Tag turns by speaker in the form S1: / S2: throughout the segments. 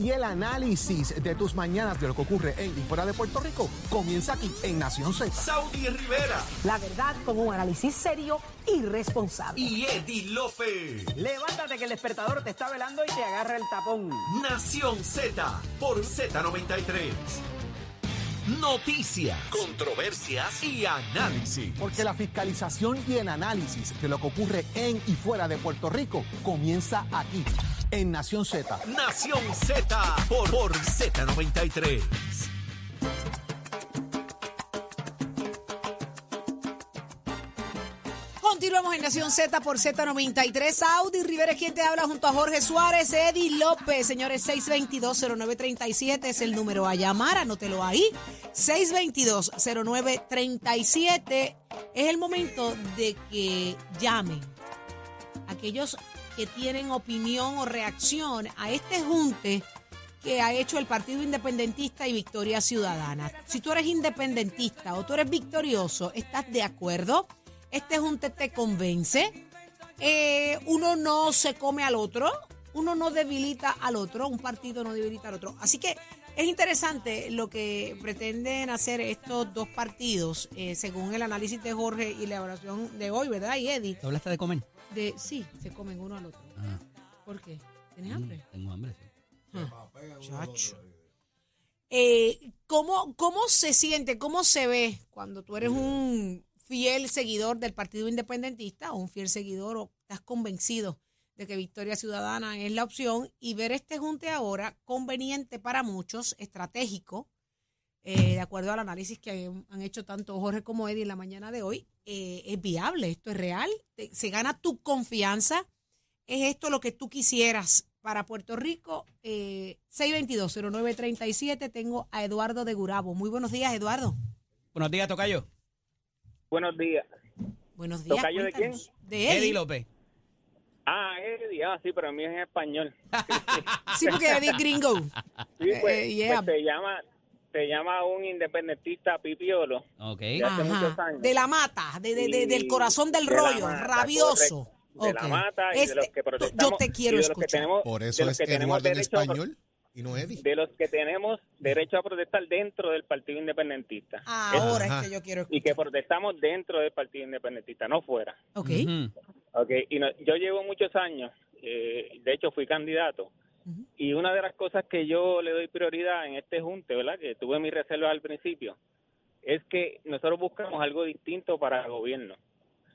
S1: Y el análisis de tus mañanas de lo que ocurre en y fuera de Puerto Rico comienza aquí en Nación Z.
S2: Saudi Rivera
S3: La verdad con un análisis serio y responsable.
S2: y Eddie Lofe.
S4: Levántate que el despertador te está velando y te agarra el tapón.
S2: Nación Z por Z93. Noticias, controversias y análisis.
S1: Porque la fiscalización y el análisis de lo que ocurre en y fuera de Puerto Rico comienza aquí en Nación Z.
S2: Nación Z por, por Z93.
S5: Continuamos en Nación Z por Z93. Audi Rivera es quien te habla junto a Jorge Suárez, Eddie López. Señores, 622-0937 es el número a llamar, anótelo ahí. 622-0937 es el momento de que llamen aquellos que tienen opinión o reacción a este junte que ha hecho el Partido Independentista y Victoria Ciudadana. Si tú eres independentista o tú eres victorioso, ¿estás de acuerdo? Este junte te convence. Eh, uno no se come al otro, uno no debilita al otro, un partido no debilita al otro. Así que es interesante lo que pretenden hacer estos dos partidos, eh, según el análisis de Jorge y la oración de hoy, ¿verdad? Y Eddie,
S6: ¿Te hablaste de comer?
S5: de sí, se comen uno al otro.
S6: Ah,
S5: ¿Por qué? ¿Tienes hambre?
S6: tengo hambre, sí.
S5: Chacho. Eh, ¿cómo, ¿Cómo se siente, cómo se ve cuando tú eres un fiel seguidor del Partido Independentista o un fiel seguidor o estás convencido de que Victoria Ciudadana es la opción y ver este junte ahora conveniente para muchos, estratégico, eh, de acuerdo al análisis que han, hecho tanto Jorge como Eddie en la mañana de hoy, eh, es viable, esto es real, Te- se gana tu confianza, es esto lo que tú quisieras para Puerto Rico. Eh, 622-0937, tengo a Eduardo de Gurabo. Muy buenos días, Eduardo.
S6: Buenos días, Tocayo.
S4: Buenos días.
S5: Buenos días.
S4: ¿Tocayo de quién?
S5: De Eddie.
S6: Eddie López.
S4: Ah, Eddie, ah, sí, pero a mí es en español.
S5: Sí, porque Eddie es gringo.
S4: Sí, pues,
S5: Eh, yeah.
S4: pues te llama te llama un independentista pipiolo.
S6: Ok.
S4: Ya. hace muchos años.
S5: De la mata, de, de- de- del corazón del
S4: de
S5: rollo,
S4: mata,
S5: rabioso.
S4: correcto. De la
S5: Ok.
S4: mata y de los
S5: Este-
S4: que protestamos.
S5: Yo te quiero
S4: y de los que
S5: escuchar.
S4: tenemos-
S7: Por
S4: de
S7: eso
S4: los
S7: es
S4: que tenemos
S7: Eduardo en español y no Eddie.
S4: De los que tenemos derecho a protestar dentro del Partido Independentista.
S5: Ahora
S7: Ajá.
S5: es que yo quiero
S4: Y que
S5: escuchar.
S4: protestamos dentro del Partido Independentista, no fuera.
S5: Ok.
S6: Ujú.
S4: Okay, y no- yo llevo muchos años, eh, de hecho fui candidato, y una de las cosas que yo le doy prioridad en este junte, ¿verdad? Que tuve mis reservas al principio, es que nosotros buscamos algo distinto para el gobierno.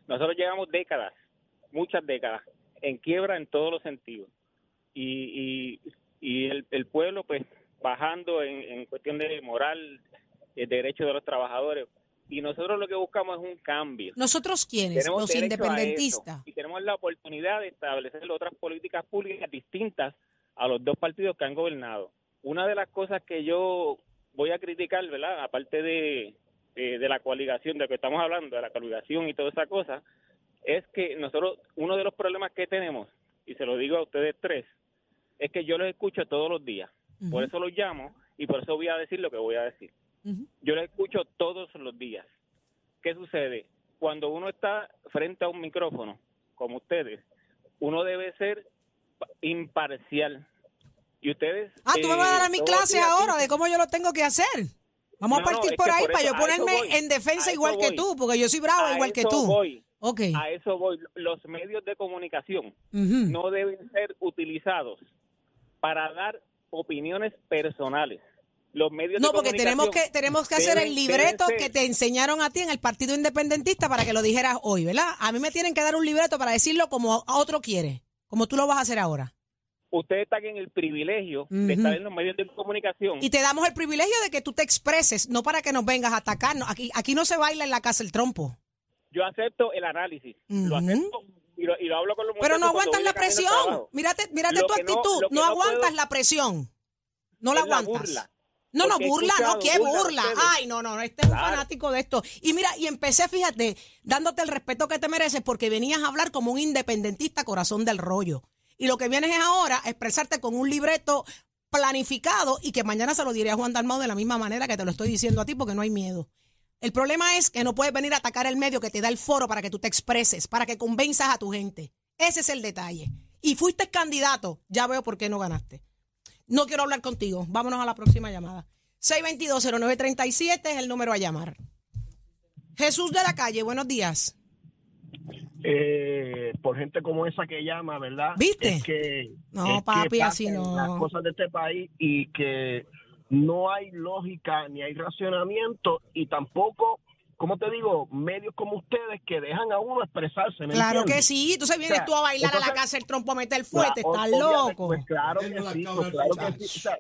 S4: Nosotros llevamos décadas, muchas décadas, en quiebra en todos los sentidos. Y, y, y el, el pueblo, pues, bajando en, en cuestión de moral, el derecho de los trabajadores. Y nosotros lo que buscamos es un cambio
S5: ¿Nosotros quiénes?
S4: tenemos
S5: Los independentistas.
S4: y tenemos la oportunidad de establecer otras políticas públicas distintas a los dos partidos que han gobernado. Una de las cosas que yo voy a criticar, ¿verdad? Aparte de, de, de la coaligación, de lo que estamos hablando, de la coaligación y toda esa cosa, es que nosotros, uno de los problemas que tenemos, y se lo digo a ustedes tres, es que yo los escucho todos los días. Por eso los llamo y por eso voy a decir lo que voy a decir. Yo la escucho todos los días. ¿Qué sucede? Cuando uno está frente a un micrófono, como ustedes, uno debe ser pa- imparcial. Y ustedes...
S5: Ah, tú me vas a dar a mi
S4: eh, los
S5: clase ahora de cómo yo lo tengo que hacer. Vamos
S4: No,
S5: a partir por ahí
S4: por
S5: para yo
S4: eso-
S5: ponerme
S4: voy.
S5: en defensa igual que tú, porque yo soy brava
S4: a
S5: igual que tú.
S4: voy.
S5: Ok.
S4: A eso voy. Los medios de comunicación no deben ser utilizados para dar opiniones personales. Los medios
S5: No,
S4: de
S5: porque tenemos que tenemos que hacer el libreto que te enseñaron a ti en el Partido Independentista para que lo dijeras hoy, ¿verdad? A mí me tienen que dar un libreto para decirlo como a otro quiere, como tú lo vas a hacer ahora.
S4: Ustedes están en el privilegio
S5: Ujú.
S4: de estar en los medios de comunicación.
S5: Y te damos el privilegio de que tú te expreses, no para que nos vengas a atacarnos. Aquí aquí no se baila en la casa el trompo.
S4: Yo acepto el análisis, lo acepto y lo, y lo hablo con los
S5: Pero no aguantas la presión. Mírate, mírate
S4: Lo
S5: tu actitud. No,
S4: no
S5: aguantas
S4: puedo-
S5: la presión. No la aguantas. No, no, burla, no, qué
S4: burla.
S5: Ay, no, no, este es un fanático de esto. Y mira, y empecé, fíjate, dándote el respeto que te mereces porque venías a hablar como un independentista corazón del rollo. Y lo que vienes es ahora a expresarte con un libreto planificado y que mañana se lo diré a Juan Dalmau de la misma manera que te lo estoy diciendo a ti porque no hay miedo. El problema es que no puedes venir a atacar el medio que te da el foro para que tú te expreses, para que convenzas a tu gente. Ese es el detalle. Y fuiste candidato, ya veo por qué no ganaste. No quiero hablar contigo. Vámonos a la próxima llamada. 622-0937 es el número a llamar. Jesús de la calle, buenos días.
S7: eh, por gente como esa que llama, ¿verdad?
S5: ¿Viste?
S7: Es que,
S5: No,
S7: es que
S5: papi, así no.
S7: Las cosas de este país y que no hay lógica ni hay racionamiento y tampoco, como te digo, medios como ustedes que dejan a uno expresarse. ¿me
S5: Claro que sí. Entonces vienes
S7: O sea,
S5: tú a bailar a la casa el trompo a meter fuerte.
S7: Claro,
S5: Estás
S7: obviamente,
S5: loco.
S7: Pues claro que sí, pues claro que sí. O sea,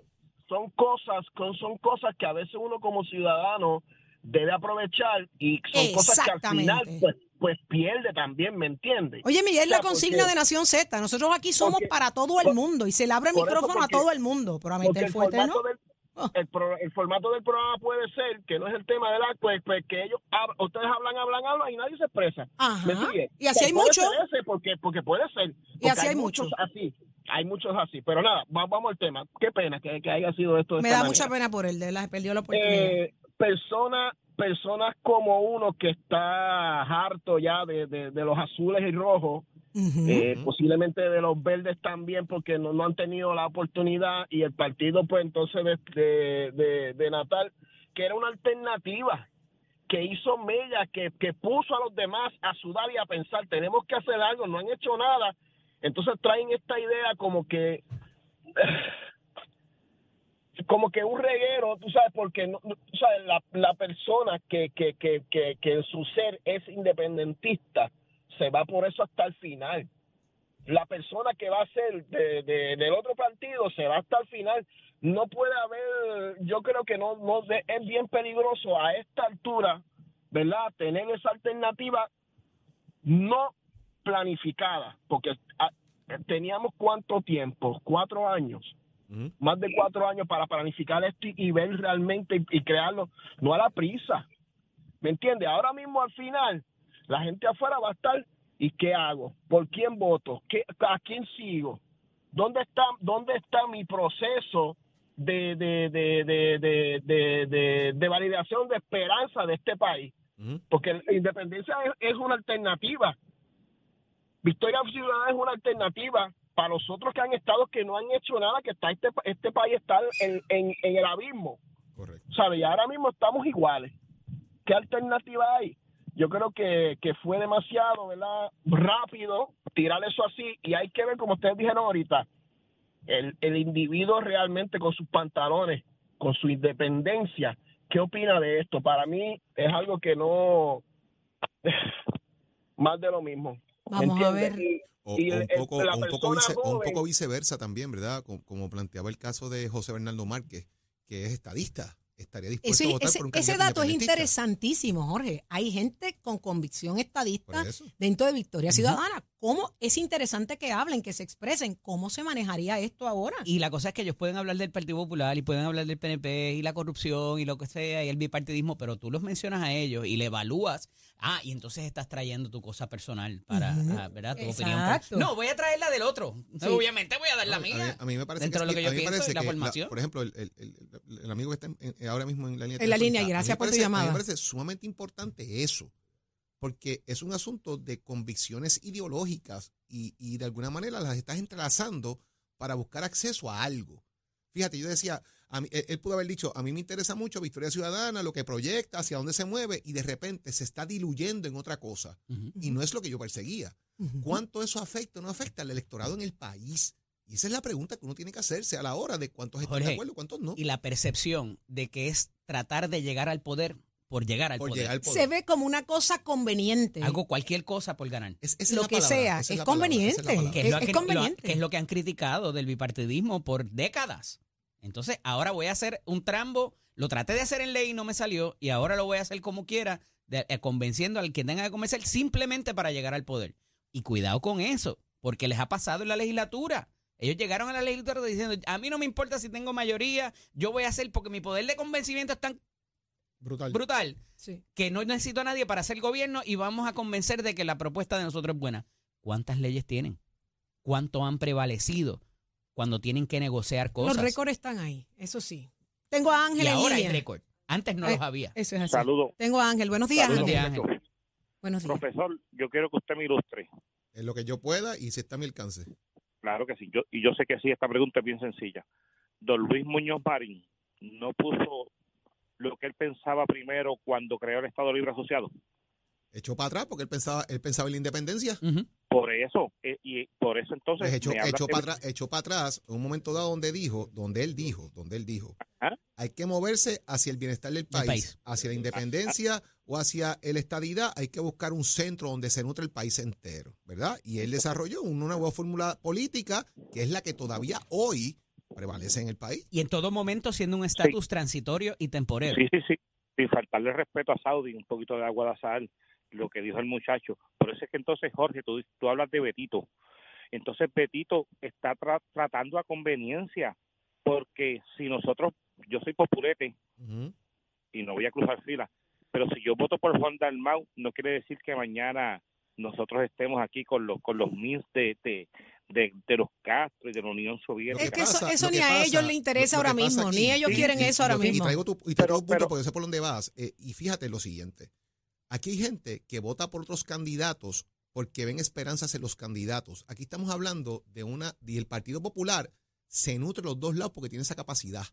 S7: son cosas, son, son cosas que a veces uno como ciudadano debe aprovechar y son cosas que al final pues, pues pierde también, ¿me entiendes?
S5: Oye, Miguel,
S7: O sea,
S5: la consigna
S7: porque-
S5: de Nación Z. Nosotros aquí somos
S7: porque-
S5: para todo el mundo y se le abre el micrófono a todo el mundo. Pero a meter
S7: el
S5: fuerte, ¿no?
S7: del. el, pro- el formato del programa puede ser que no es el tema de la pues, pues que ellos hab- ustedes hablan, hablan, hablan y nadie se expresa.
S5: Ajá.
S7: ¿Me sigue?
S5: Y así hay
S7: puede
S5: mucho.
S7: ser ese porque, porque puede ser.
S5: Y así hay
S7: muchos
S5: mucho.
S7: así. Hay muchos así. Pero nada, va- vamos al tema. Qué pena que, que haya sido esto de
S5: Me
S7: esta
S5: da
S7: manera.
S5: mucha pena por él, de perdió la oportunidad.
S7: Eh, personas personas como uno que está harto ya de, de- de los azules y rojos, Eh, posiblemente de los verdes también porque no, no han tenido la oportunidad y el partido pues entonces de, de, de- Natal, que era una alternativa que hizo Mella, que, que puso a los demás a sudar y a pensar, tenemos que hacer algo, no han hecho nada, entonces traen esta idea como que como que un reguero, tú sabes, porque no, tú sabes, la, la persona que, que, que, que en su ser es independentista se va por eso hasta el final. La persona que va a ser de, de- del otro partido se va hasta el final. No puede haber, yo creo que no, no es bien peligroso a esta altura, ¿verdad? Tener esa alternativa no planificada, porque ah, teníamos cuánto tiempo, cuatro años más de cuatro años para planificar esto y, y ver realmente y, y crearlo, no a la prisa. ¿Me entiendes? Ahora mismo al final, la gente afuera va a estar, ¿y qué hago? ¿Por quién voto? ¿Qué, ¿A quién sigo? ¿Dónde está, dónde está mi proceso de, de, de, de, de, de, de- de validación de esperanza de este país? Porque la independencia es, es una alternativa. Victoria Ciudadana es una alternativa para los otros que han estado que no han hecho nada, que está este, este país está en, en, en el abismo.
S8: Correcto.
S7: ¿Sabe? Y ahora mismo estamos iguales. ¿Qué alternativa hay? Yo creo que, que fue demasiado, ¿verdad? Rápido tirar eso así y hay que ver, como ustedes dijeron ahorita, el, el individuo realmente con sus pantalones, con su independencia, ¿qué opina de esto? Para mí es algo que no... más de lo mismo.
S5: Vamos a ver.
S7: Y-
S8: O,
S7: y
S8: o un,
S7: el-
S8: poco, un poco vice- o un
S7: joven-
S8: poco viceversa también, ¿verdad? Como, como planteaba el caso de José Bernardo Márquez, que es estadista. Estaría dispuesto
S5: Ese,
S8: a votar
S5: ese-
S8: por un
S5: ese
S8: candidato
S5: dato es interesantísimo, Jorge. Hay gente con convicción estadista dentro de Victoria Ciudadana. ¿Cómo es interesante que hablen, que se expresen? ¿Cómo se manejaría esto ahora?
S6: Y la cosa es que ellos pueden hablar del Partido Popular y pueden hablar del PNP y la corrupción y lo que sea y el bipartidismo, pero tú los mencionas a ellos y le evalúas. Ah, y entonces estás trayendo tu cosa personal para,
S5: Ujú.
S6: ah, ¿verdad? Tu
S5: Exacto.
S6: opinión. No, voy a traer la del otro.
S5: Sí.
S6: Obviamente voy a dar la
S8: A mí-
S6: mía.
S8: A mí, me parece
S6: Dentro
S8: que,
S6: de lo que yo
S8: a
S6: pienso y la formación.
S8: por ejemplo, el, el- el- el amigo que está en- ahora mismo en la línea.
S5: En la línea, y
S8: a
S5: gracias por tu
S8: parece- A
S5: llamada.
S8: mí me parece sumamente importante eso, porque es un asunto de convicciones ideológicas y, y de alguna manera las estás entrelazando para buscar acceso a algo. Fíjate, yo decía, a mí- él, él pudo haber dicho, a mí me interesa mucho Victoria Ciudadana, lo que proyecta, hacia dónde se mueve, y de repente se está diluyendo en otra cosa. Y no es lo que yo perseguía. ¿Cuánto eso afecta o no afecta al electorado en el país? Y esa es la pregunta que uno tiene que hacerse a la hora de cuántos están de acuerdo y cuántos no.
S6: Y la percepción de que es tratar de llegar al poder por llegar al
S8: por
S6: poder.
S8: llegar al poder.
S5: Se ve como una cosa conveniente.
S6: Hago cualquier cosa por ganar.
S8: Es-
S5: lo que
S8: palabra,
S5: sea, es conveniente.
S8: palabra.
S6: es,
S5: Es-
S6: lo
S5: es
S6: que,
S5: conveniente.
S6: lo- que es lo que han criticado del bipartidismo por décadas. Entonces, ahora voy a hacer un trambo, lo traté de hacer en ley y no me salió, y ahora lo voy a hacer como quiera, de- eh, convenciendo al que tenga que convencer simplemente para llegar al poder. Y cuidado con eso, porque les ha pasado en la legislatura. Ellos llegaron a la legislatura diciendo, a mí no me importa si tengo mayoría, yo voy a hacer porque mi poder de convencimiento es tan
S8: Brutal.
S6: brutal
S5: Sí.
S6: que no necesito a nadie para hacer gobierno y vamos a convencer de que la propuesta de nosotros es buena. ¿Cuántas leyes tienen? ¿Cuánto han prevalecido cuando tienen que negociar cosas?
S5: Los récords están ahí, eso sí. Tengo a Ángel
S6: y
S5: en
S6: ahora hay récord. Antes no
S5: Eh,
S6: los había.
S5: Eso es así.
S9: Saludos.
S5: Tengo a Ángel. Buenos días,
S6: Buenos
S5: Ángel.
S6: días,
S9: muchachos.
S5: Buenos días.
S9: Profesor, yo quiero que usted me ilustre.
S8: En lo que yo pueda y si está a mi alcance.
S9: Claro que sí. Yo, y yo sé que sí, esta pregunta es bien sencilla. don Luis Muñoz Marín no puso lo que él pensaba primero cuando creó el Estado Libre Asociado.
S8: Echó para atrás porque él pensaba, él pensaba en la independencia.
S9: Por eso, eh, y por eso entonces...
S8: Pues echó, para atrás, echó para atrás en un momento dado donde dijo, donde él dijo, donde él dijo,
S9: Ajá.
S8: hay que moverse hacia el bienestar del país,
S6: país.
S8: hacia la independencia o hacia el estadidad, hay que buscar un centro donde se nutre el país entero, ¿verdad? Y él desarrolló una nueva fórmula política que es la que todavía hoy prevalece en el país.
S6: Y en todo momento siendo un estatus transitorio y temporero.
S9: Sí, sí, sí. Sin faltarle respeto a Saudi, un poquito de agua de azahar, lo que dijo el muchacho. Por eso es que entonces, Jorge, tú, tú hablas de Betito. Entonces, Betito está tra- tratando a conveniencia, porque si nosotros, yo soy populete y no voy a cruzar fila, pero si yo voto por Juan Dalmau, no quiere decir que mañana nosotros estemos aquí con los con los mins de, de, de, de los Castro y de la Unión Soviética.
S5: Es que eso, ni
S8: que
S5: a
S8: pasa-
S5: ellos les interesa ahora mismo,
S8: aquí-
S5: ni ellos
S8: y-
S5: quieren
S8: y-
S5: eso ahora
S8: y
S5: mismo.
S8: Y traigo tu, y traigo
S9: Pero-
S8: un punto
S9: pero-
S8: porque yo sé por dónde vas. eh, y fíjate lo siguiente. Aquí hay gente que vota por otros candidatos porque ven esperanzas en los candidatos. Aquí estamos hablando de una, y el Partido Popular se nutre los dos lados porque tiene esa capacidad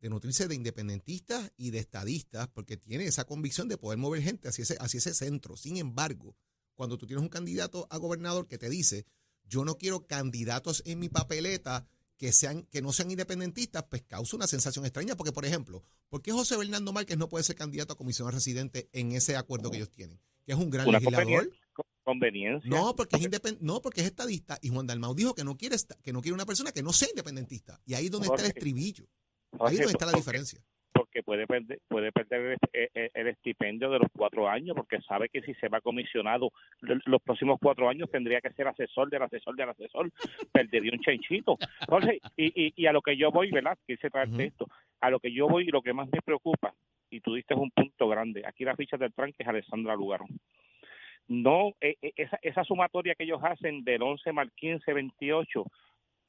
S8: de nutrirse de independentistas y de estadistas porque tiene esa convicción de poder mover gente hacia ese, hacia ese centro. Sin embargo, cuando tú tienes un candidato a gobernador que te dice, yo no quiero candidatos en mi papeleta que sean que no sean independentistas, pues causa una sensación extraña. Porque, por ejemplo, ¿por qué José Bernardo Márquez no puede ser candidato a comisionado residente en ese acuerdo que ellos tienen? Que es un gran
S9: Una
S8: legislador.
S9: conveniencia.
S8: No, porque es independ- no, porque es estadista. Y Juan Dalmau dijo que no quiere que no quiere una persona que no sea independentista. Y ahí es donde está el estribillo. Ahí es donde está la diferencia.
S9: Puede perder, puede perder el, el- el estipendio de los cuatro años, porque sabe que si se va comisionado los próximos cuatro años tendría que ser asesor del asesor del asesor, perdería un chanchito. Jorge, y, y, y a lo que yo voy, ¿verdad? Quise traerte esto, a lo que yo voy y lo que más me preocupa, y tú diste un punto grande, aquí la ficha del tranque es Alessandra Lugaro. No, eh, eh, esa, esa sumatoria que ellos hacen del 11 más 15, 28,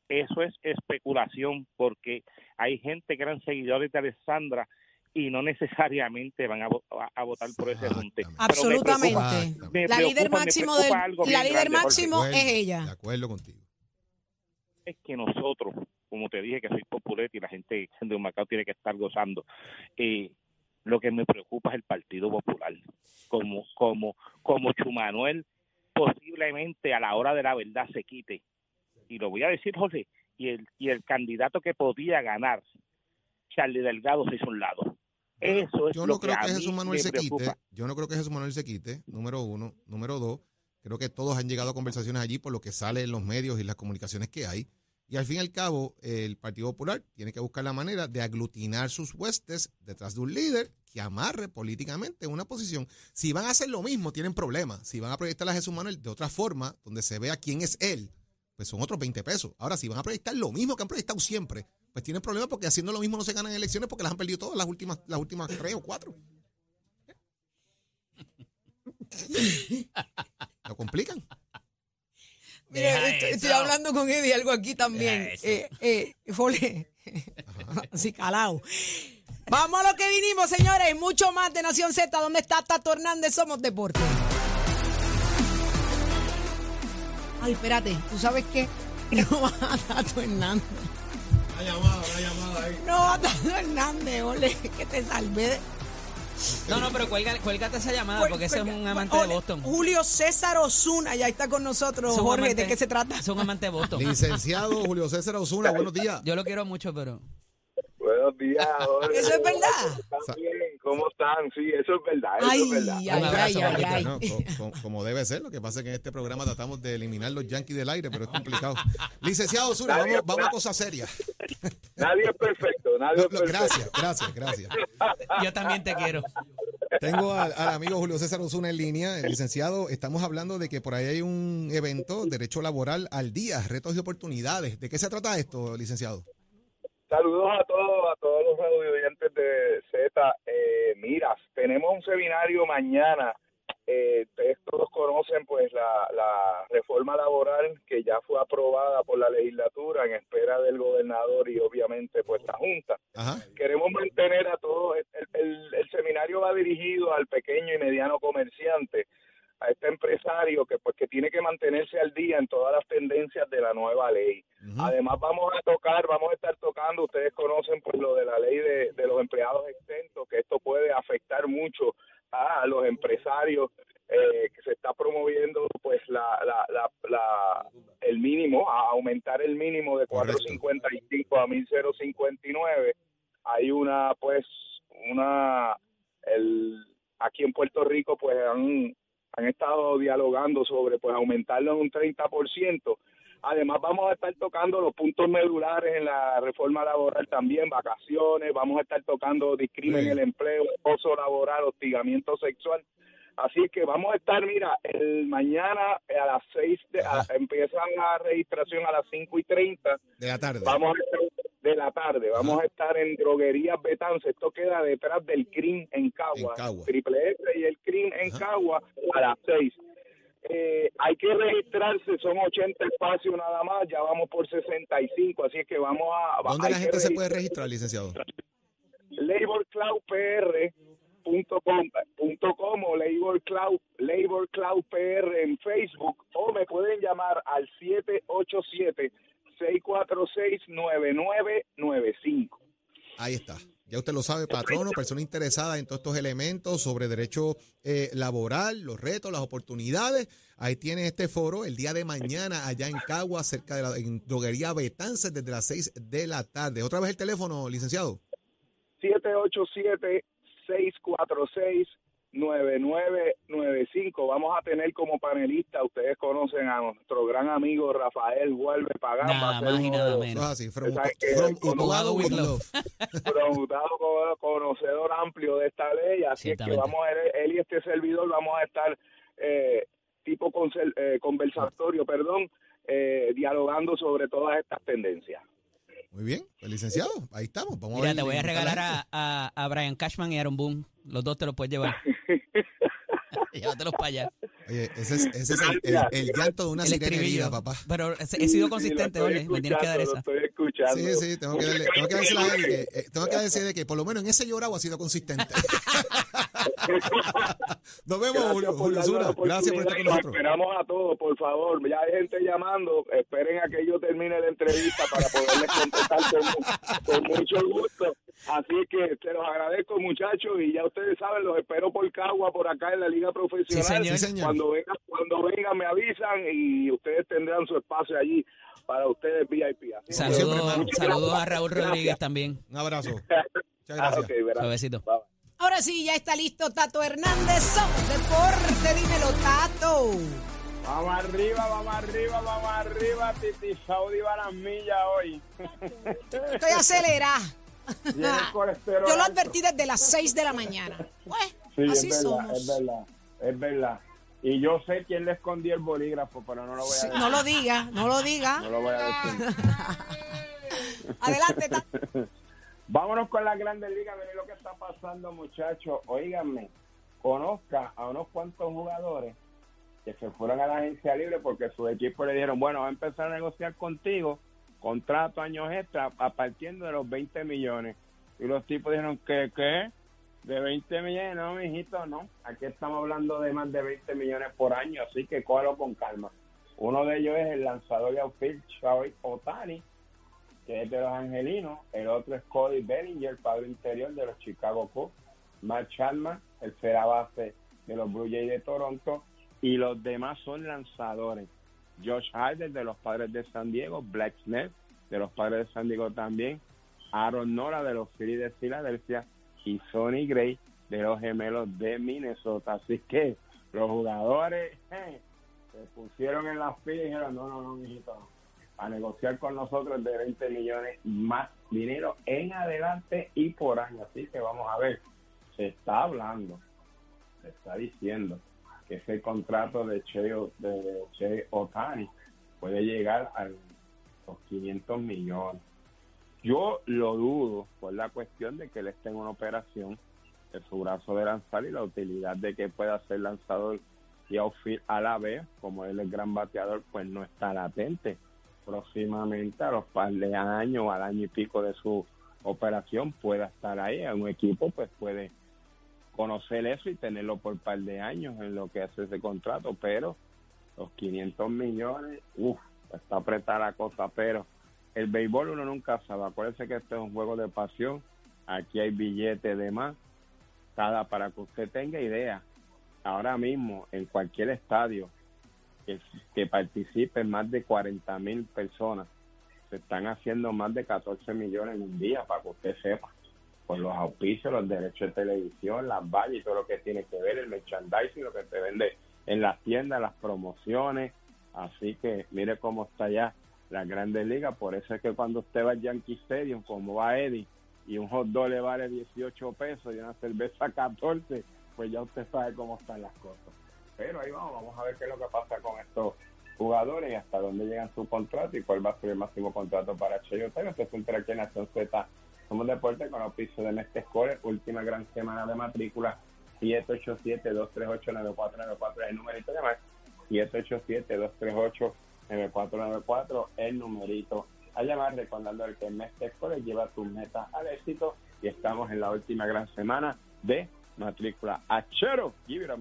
S9: eso es especulación porque hay gente que eran seguidores de Alessandra y no necesariamente van a, a- a votar por ese junte. Pero me preocupa-
S5: Absolutamente.
S9: me
S5: La líder
S9: preocupa- me
S5: máximo del, la líder
S9: grande,
S5: máximo es ella.
S8: De acuerdo contigo.
S9: es que nosotros, como te dije, que soy populete y la gente de Macao tiene que estar gozando, eh, lo que me preocupa es el Partido Popular. Como, como, como Chumanuel posiblemente a la hora de la verdad se quite. Y lo voy a decir, José, y el, y el candidato que podía ganar, Charlie Delgado, se hizo un lado. Eso es
S8: Yo
S9: lo
S8: no creo
S9: a
S8: que Jesús Manuel se quite. Yo no creo que Jesús Manuel se quite, número uno. Número dos, creo que todos han llegado a conversaciones allí por lo que sale en los medios y las comunicaciones que hay. Y al fin y al cabo, el Partido Popular tiene que buscar la manera de aglutinar sus huestes detrás de un líder que amarre políticamente una posición. Si van a hacer lo mismo, tienen problemas. Si van a proyectar a Jesús Manuel de otra forma, donde se vea quién es él, pues son otros 20 pesos. Ahora, si van a proyectar lo mismo que han proyectado siempre, pues tienen problemas porque haciendo lo mismo no se ganan elecciones porque las han perdido todas las últimas, las últimas tres o cuatro. Lo complican.
S5: Mire,
S6: Deja
S5: estoy, hablando con Eddie algo aquí también. Eh, eh, Fole. Así calado. Vamos a lo que vinimos, señores. Mucho más de Nación Z. ¿Dónde está Tato Hernández? Somos Deporte. Ay, espérate. ¿Tú sabes qué? No va a Tato Hernández.
S8: La llamada, la llamada ahí.
S5: No Tato Hernández, ole, que te salvé. de-
S6: No, no, pero cuelga, cuélgate esa llamada porque ese es un amante de
S5: Ole,
S6: Boston.
S5: Julio César Osuna, ya está con nosotros.
S6: Es un
S5: Jorge,
S6: amante-
S5: ¿de qué se trata?
S6: Es un amante de Boston.
S8: Licenciado Julio César Osuna, buenos días.
S6: Yo lo quiero mucho, pero.
S7: Buenos días, Jorge.
S5: ¿Eso es verdad?
S7: ¿Cómo están? Sí, eso es verdad. Eso
S5: Ay,
S7: es verdad.
S5: ay,
S8: abrazo,
S5: ay, ay.
S8: No, como debe ser, lo que pasa es que en este programa tratamos de eliminar los yankees del aire, pero es complicado. Licenciado Osuna, vamos, vamos a cosas serias.
S7: Nadie es perfecto, nadie es perfecto.
S8: gracias, gracias, gracias.
S6: Yo también te quiero.
S8: Tengo al, al amigo Julio César Osuna en línea. El licenciado, estamos hablando de que por ahí hay un evento, Derecho Laboral al Día, Retos y Oportunidades. ¿De qué se trata esto, licenciado?
S7: Saludos a todos, a todos los audientes de Z. Eh, mira, tenemos un seminario mañana. Eh, todos conocen pues la, la reforma laboral que ya fue aprobada por la legislatura en espera del gobernador y obviamente pues la Junta.
S8: Ajá.
S7: queremos mantener a todos, el, el- el seminario va dirigido al pequeño y mediano comerciante,
S10: a este empresario que pues que tiene que mantenerse al día en todas las tendencias de la nueva ley. Además vamos a tocar, vamos a estar tocando, ustedes conocen pues lo de la ley de, de los empleados exentos, que esto puede afectar mucho a los empresarios eh, que se está promoviendo pues la, la, la, la- el mínimo a aumentar el mínimo de 4.55 a 1.059 hay una pues una el aquí en Puerto Rico pues han han estado dialogando sobre pues aumentarlo en un 30%. Además vamos a estar tocando los puntos medulares en la reforma laboral también, vacaciones, vamos a estar tocando discrimen en el empleo, acoso laboral, hostigamiento sexual. Así que vamos a estar, mira, el mañana a las 6 de, a- empieza la registración a las 5 y 30
S8: De la tarde.
S10: Vamos a estar de la tarde, vamos a estar en Droguerías Betance, esto queda detrás del CRIM en Cagua, Triple S y el CRIM en Cagua a las 6. Eh, hay que registrarse, son 80 espacios nada más, ya vamos por 65, así es que vamos a...
S8: ¿Dónde la gente se puede
S10: registrar-
S8: licenciado?
S10: laborcloudpr.com o Labor Cloud, Labor Cloud PR en Facebook o me pueden llamar al 787-646-9995.
S8: Ahí está. Ya usted lo sabe, patrono, persona interesada en todos estos elementos sobre derecho eh, laboral, los retos, las oportunidades. Ahí tiene este foro el día de mañana allá en Cagua, cerca de la en droguería Betances, desde las 6 de la tarde. Otra vez el teléfono, licenciado.
S10: 787-646-9995. Vamos a tener como panelista, ustedes conocen a nuestro gran amigo Rafael Huelve Pagán.
S6: Nada
S10: a
S6: más y nada
S10: de-
S6: menos.
S10: Preguntado como conocedor amplio de esta ley, así es que vamos a él, él y este servidor vamos a estar eh, tipo eh, conversatorio, perdón, eh, dialogando sobre todas estas tendencias.
S8: Muy bien, pues, licenciado, ahí estamos. Vamos
S6: Mira,
S8: ver
S6: te voy a regalar a, a, a Brian Cashman y Aaron Boone. Los dos te los puedes llevar. Llévatelos para allá.
S8: Oye, ese es, ese es el, el- el llanto de una
S6: El
S8: sirena herida, papá.
S6: Pero he he sido consistente,
S10: Sí,
S6: Me tienes que dar esa.
S10: Lo estoy escuchando.
S8: Sí, sí, tengo que, darle, tengo que decirle a él que, eh, tengo que decirle que por lo menos en ese llorado ha sido consistente. Nos vemos, Julio, Julio Zuna. Gracias por estar con nosotros.
S10: Esperamos a todos, por favor. Ya hay gente llamando. Esperen a que yo termine la entrevista para poderles contestar con mucho gusto. Así que se los agradezco, muchachos. Y ya ustedes saben, los espero por Cagua, por acá en la Liga Profesional.
S6: Sí, señor.
S8: Sí, señor.
S10: Cuando vengan, cuando vengan me avisan y ustedes tendrán su espacio allí para ustedes VIP.
S6: Saludos, saludos a. Raúl
S10: Gracias.
S6: Rodríguez también.
S8: Un abrazo. Muchas
S10: Ah,
S8: gracias.
S10: ok, verás.
S6: Suavecito.
S10: Bye, bye.
S5: Ahora sí, ya está listo Tato Hernández. Somos Deporte. Dímelo, Tato.
S11: Vamos arriba, vamos arriba, vamos arriba. Titi Saudi va a las millas hoy.
S5: Estoy acelerada.
S11: Tiene el colesterol
S5: Yo lo
S11: alto.
S5: advertí desde las 6 de la mañana. Pues,
S11: Sí,
S5: así
S11: es verdad,
S5: somos.
S11: es verdad, es verdad. Y yo sé quién le escondió el bolígrafo, pero no lo voy a decir.
S5: no lo diga, no lo diga.
S11: No lo voy a decir.
S5: Adelante.
S11: Vámonos con las grandes ligas, miren lo que está pasando, muchachos. Óiganme, conozca a unos cuantos jugadores que se fueron a la agencia libre porque su equipo le dijeron, bueno, va a empezar a negociar contigo, contrato años extra, a partir de los 20 millones. Y los tipos dijeron, ¿qué, qué? De 20 millones, no, mijito, no. Aquí estamos hablando de más de 20 millones por año, así que cógelo con calma. Uno de ellos es el lanzador de outfield, Otani, que es de los Angelinos. El otro es Cody Bellinger, padre interior de los Chicago Cubs. Matt Chapman, el será base de los Blue Jays de Toronto. Y los demás son lanzadores. Josh Harder de los Padres de San Diego, Black de los Padres de San Diego también, Aaron Nola de los Phillies de Filadelfia y Sonny Gray de los Gemelos de Minnesota. Así que los jugadores eh, se pusieron en las filas y dijeron, no, no, no, mijito, a negociar con nosotros de 20 millones más dinero en adelante y por año. Así que vamos a ver, se está hablando, se está diciendo ese contrato de Che, de che Otani puede llegar a los 500 millones. Yo lo dudo por la cuestión de que él esté en una operación de su brazo de lanzar y la utilidad de que pueda ser lanzador y outfield a la vez, como él es gran bateador, pues no está latente. Próximamente, a los par de años, al año y pico de su operación, pueda estar ahí. Un equipo, pues puede conocer eso y tenerlo por un par de años en lo que hace ese contrato, pero los 500 millones, uff, está apretada la cosa, pero el béisbol uno nunca sabe, acuérdese que este es un juego de pasión, aquí hay billetes de más, cada para que usted tenga idea, ahora mismo en cualquier estadio que, que participen más de 40 mil personas, se están haciendo más de 14 millones en un día, para que usted sepa por los auspicios, los derechos de televisión, las vallas y todo lo que tiene que ver, el merchandising, lo que te vende en las tiendas, las promociones. Así que mire cómo está ya la Grandes Ligas. Por eso es que cuando usted va al Yankee Stadium, como va Eddie, y un hot dog le vale 18 pesos y una cerveza 14, pues ya usted sabe cómo están las cosas. Pero ahí vamos, vamos a ver qué es lo que pasa con estos jugadores y hasta dónde llegan su contrato y cuál va a ser el máximo contrato para Cheyotero. Este es un aquí en Nación Z somos Deporte con auspicio de Mestre Score, última gran semana de matrícula, 787-238-9494 es el numerito de llamar, 787-238-9494 el numerito a llamar, recordando el que Mestre Score lleva tus metas al éxito y estamos en la última gran semana de matrícula. Achero, give it.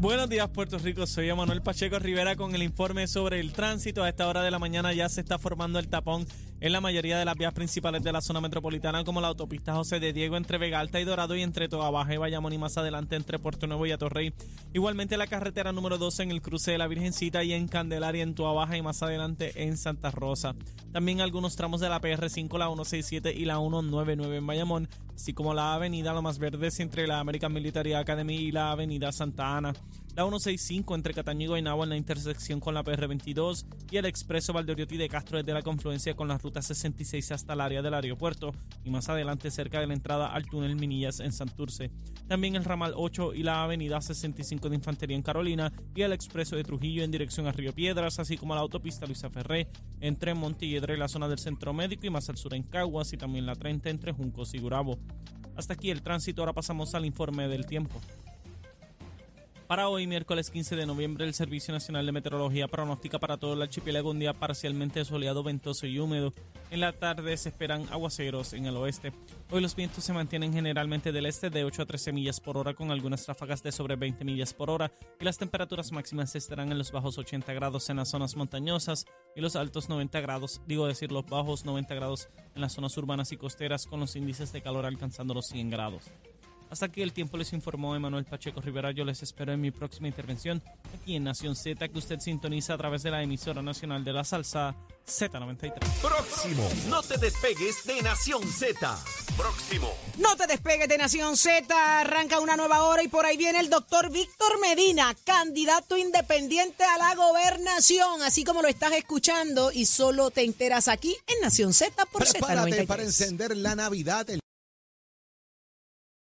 S12: Buenos días Puerto Rico, soy Manuel Pacheco Rivera con el informe sobre el tránsito. A esta hora de la mañana ya se está formando el tapón en la mayoría de las vías principales de la zona metropolitana como la autopista José de Diego entre Vega Alta y Dorado y entre Toa Baja y Bayamón y más adelante entre Puerto Nuevo y Atorrey. Igualmente la carretera número 12 en el cruce de la Virgencita y en Candelaria en Toa Baja y más adelante en Santa Rosa. También algunos tramos de la PR5, la 167 y la 199 en Bayamón, así como la avenida Lo Más Verdes entre la American Military Academy y la avenida Santa Ana la 165 entre Cataño y Guaynabo en la intersección con la PR22 y el expreso Valdoriotti de Castro desde la confluencia con la ruta 66 hasta el área del aeropuerto y más adelante cerca de la entrada al túnel Minillas en Santurce. También el ramal 8 y la avenida 65 de Infantería en Carolina y el expreso de Trujillo en dirección a Río Piedras, así como la autopista Luisa Ferré entre Montiedre y la zona del centro médico y más al sur en Caguas y también la 30 entre Juncos y Gurabo. Hasta aquí el tránsito, ahora pasamos al informe del tiempo. Para hoy, miércoles 15 de noviembre, el Servicio Nacional de Meteorología pronostica para todo el archipiélago un día parcialmente soleado, ventoso y húmedo. En la tarde se esperan aguaceros en el oeste. Hoy los vientos se mantienen generalmente del este de 8 a 13 millas por hora con algunas ráfagas de sobre 20 millas por hora y las temperaturas máximas estarán en los bajos 80 grados en las zonas montañosas y los altos 90 grados, digo decir los bajos 90 grados en las zonas urbanas y costeras con los índices de calor alcanzando los 100 grados. Hasta aquí el tiempo les informó Emanuel Pacheco Rivera. Yo les espero en mi próxima intervención aquí en Nación Z, que usted sintoniza a través de la emisora nacional de la salsa Z93.
S2: Próximo. No te despegues de Nación Z. Próximo.
S5: No te despegues de Nación Z. Arranca una nueva hora y por ahí viene el doctor Víctor Medina, candidato independiente a la gobernación, así como lo estás escuchando y solo te enteras aquí en Nación Z por
S8: Prepárate
S5: Z93.
S8: para encender la Navidad.